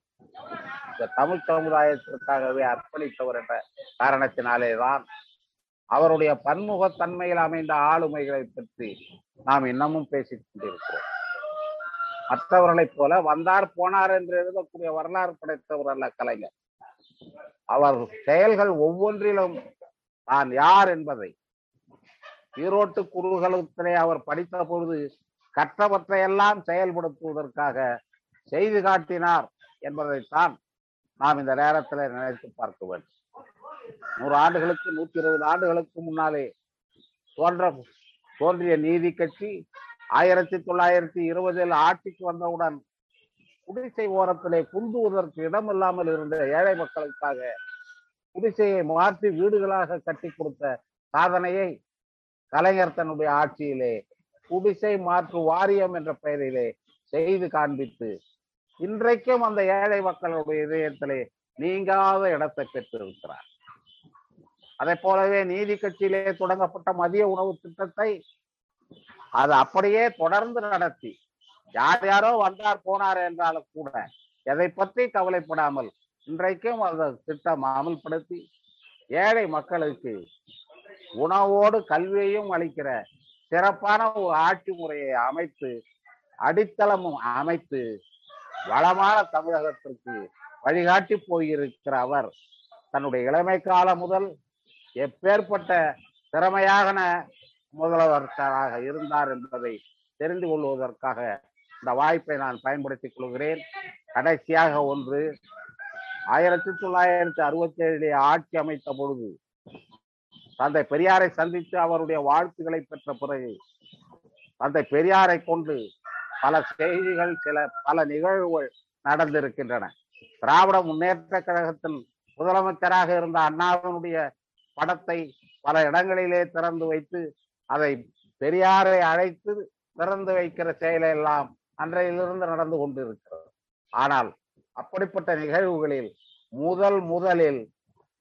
இந்த தமிழ் சமுதாயத்திற்காகவே அர்ப்பணித்தவர் என்ற காரணத்தினாலே தான் அவருடைய பன்முகத்தன்மையில் அமைந்த ஆளுமைகளை பற்றி நாம் இன்னமும் பேசிக் கொண்டிருக்கிறோம். மற்றவர்களை போல வந்தார் போனார் என்று எழுதக்கூடிய வரலாறு படைத்தவர் அல்ல கலைஞர். அவர் செயல்கள் ஒவ்வொன்றிலும் தான் யார் என்பதை. ஈரோட்டு குறுகலத்திலே அவர் படித்த பொழுது கற்றவற்றையெல்லாம் செயல்படுத்துவதற்காக செய்து காட்டினார் என்பதைத்தான் நாம் இந்த நேரத்தில் நினைத்து பார்க்க வேண்டும். நூறு ஆண்டுகளுக்கு நூத்தி இருபது ஆண்டுகளுக்கு முன்னாலே தோன்ற தோன்றிய நீதி கட்சி ஆயிரத்தி தொள்ளாயிரத்தி இருபதில் ஆட்சிக்கு வந்தவுடன் குடிசை ஓரத்திலே குந்துவதற்கு இடமில்லாமல் இருந்த ஏழை மக்களுக்காக குடிசையை மாற்றி வீடுகளாக கட்டி கொடுத்த சாதனையை கலைஞர் தன்னுடைய ஆட்சியிலே குடிசை மாற்று வாரியம் என்ற பெயரிலே செய்து காண்பித்து இன்றைக்கும் அந்த ஏழை மக்களுடைய இதயத்திலே நீங்காத இடத்தை பெற்றிருக்கிறார். அதை போலவே நீதி கட்சியிலே தொடங்கப்பட்ட மதிய உணவு திட்டத்தை அது அப்படியே தொடர்ந்து நடத்தி யார் யாரோ வந்தார் போனார் என்றாலும் கூட எதை பற்றி கவலைப்படாமல் இன்றைக்கும் அந்த திட்டம் அமல்படுத்தி ஏழை மக்களுக்கு உணவோடு கல்வியையும் அளிக்கிற சிறப்பான ஒரு ஆட்சி முறையை அமைத்து அடித்தளமும் அமைத்து வளமான தமிழகத்திற்கு வழிகாட்டி போயிருக்கிற அவர் தன்னுடைய இளமை காலம் முதல் எப்பேற்பட்ட திறமையான முதல்வராக இருந்தார் என்பதை தெரிந்து கொள்வதற்காக இந்த வாய்ப்பை நான் பயன்படுத்திக் கொள்கிறேன். கடைசியாக ஒன்று ஆயிரத்தி தொள்ளாயிரத்தி அறுபத்தி ஏழிலே ஆட்சி அமைத்த பொழுது தந்தை பெரியாரை சந்தித்து அவருடைய வாழ்த்துக்களை பெற்ற பிறகு தந்தை பெரியாரை கொண்டு பல செய்திகள் சில பல நிகழ்வுகள் நடந்திருக்கின்றன. திராவிட முன்னேற்ற கழகத்தில் முதலமைச்சராக இருந்த அண்ணாவினுடைய படத்தை பல இடங்களிலே திறந்து வைத்து அதை பெரியாரை அழைத்து திறந்து வைக்கிற செயலெல்லாம் அன்றையிலிருந்து நடந்து கொண்டிருக்கிறது. ஆனால் அப்படிப்பட்ட நிகழ்வுகளில் முதல் முதலில்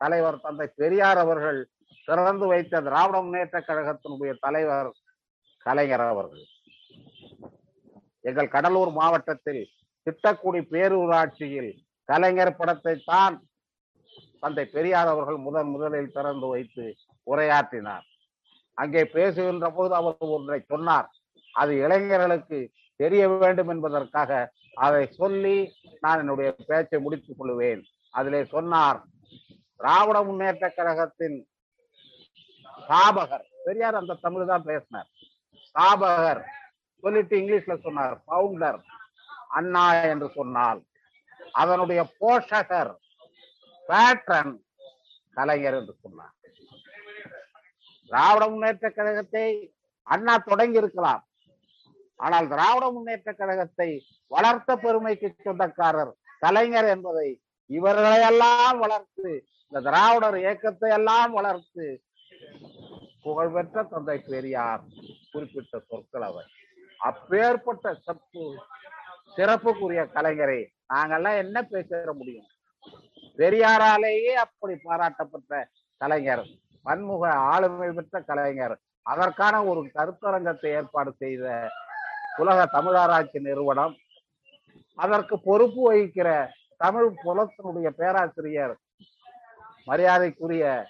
தலைவர் தந்தை பெரியார் அவர்கள் திறந்து வைத்த திராவிட முன்னேற்ற கழகத்தினுடைய தலைவர் கலைஞர் அவர்கள். எங்கள் கடலூர் மாவட்டத்தில் திட்டக்குடி பேரூராட்சியில் கலைஞர் படத்தை தான் தந்தை பெரியார் அவர்கள் முதன் முதலில் திறந்து வைத்து உரையாற்றினார். அங்கே பேசுகின்ற போது அவர் ஒன்றை சொன்னார். அது இளைஞர்களுக்கு தெரிய வேண்டும் என்பதற்காக அதை சொல்லி நான் என்னுடைய பேச்சை முடித்துக் கொள்வேன். அதிலே சொன்னார் திராவிட முன்னேற்ற கழகத்தின் ஸ்தாபகர். பெரியார் அந்த தமிழ் தான் பேசினார். ஸ்தாபகர். சொல்லிட்டு இங்கிலீஷ்ல சொன்னார் பவுண்டர். அண்ணா என்று சொன்னால் அதனுடைய போஷகர் பேட்ரன் கலைஞர் என்று சொன்னார். திராவிட முன்னேற்ற கழகத்தை அண்ணா தொடங்கி இருக்கலாம் ஆனால் திராவிட முன்னேற்ற கழகத்தை வளர்த்த பெருமைக்கு சொந்தக்காரர் கலைஞர் என்பதை இவர்களையெல்லாம் வளர்த்து இந்த திராவிடர் இயக்கத்தை எல்லாம் வளர்த்து புகழ்பெற்ற தந்தை பெரியார் குறிப்பிட்ட சொற்கள் அவர் அப்பேற்பட்ட சத்து சிறப்புக்குரிய கலைஞரை நாங்கெல்லாம் என்ன பேச முடியும்? பெரியாராலேயே அப்படி பாராட்டப்பட்ட கலைஞர் பன்முக ஆளுமை பெற்ற கலைஞர். அதற்கான ஒரு கருத்தரங்கத்தை ஏற்பாடு செய்த உலக தமிழாராய்ச்சி நிறுவனம். அதற்கு பொறுப்பு வகிக்கிற தமிழ் புலத்தினுடைய பேராசிரியர் மரியாதைக்குரிய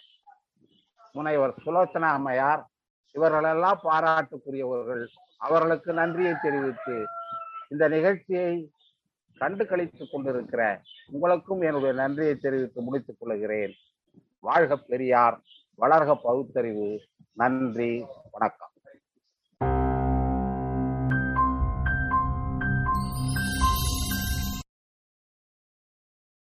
முனைவர் சுலோச்சனா அம்மையார் இவர்களெல்லாம் பாராட்டுக்குரியவர்கள். அவர்களுக்கு நன்றியை தெரிவித்து இந்த நிகழ்ச்சியை கண்டு கழித்துக் கொண்டிருக்கிற உங்களுக்கும் என்னுடைய நன்றியை தெரிவித்து முடித்துக் கொள்கிறேன். வாழ்க பெரியார். வளர்க பகுத்தறிவு. நன்றி. வணக்கம்.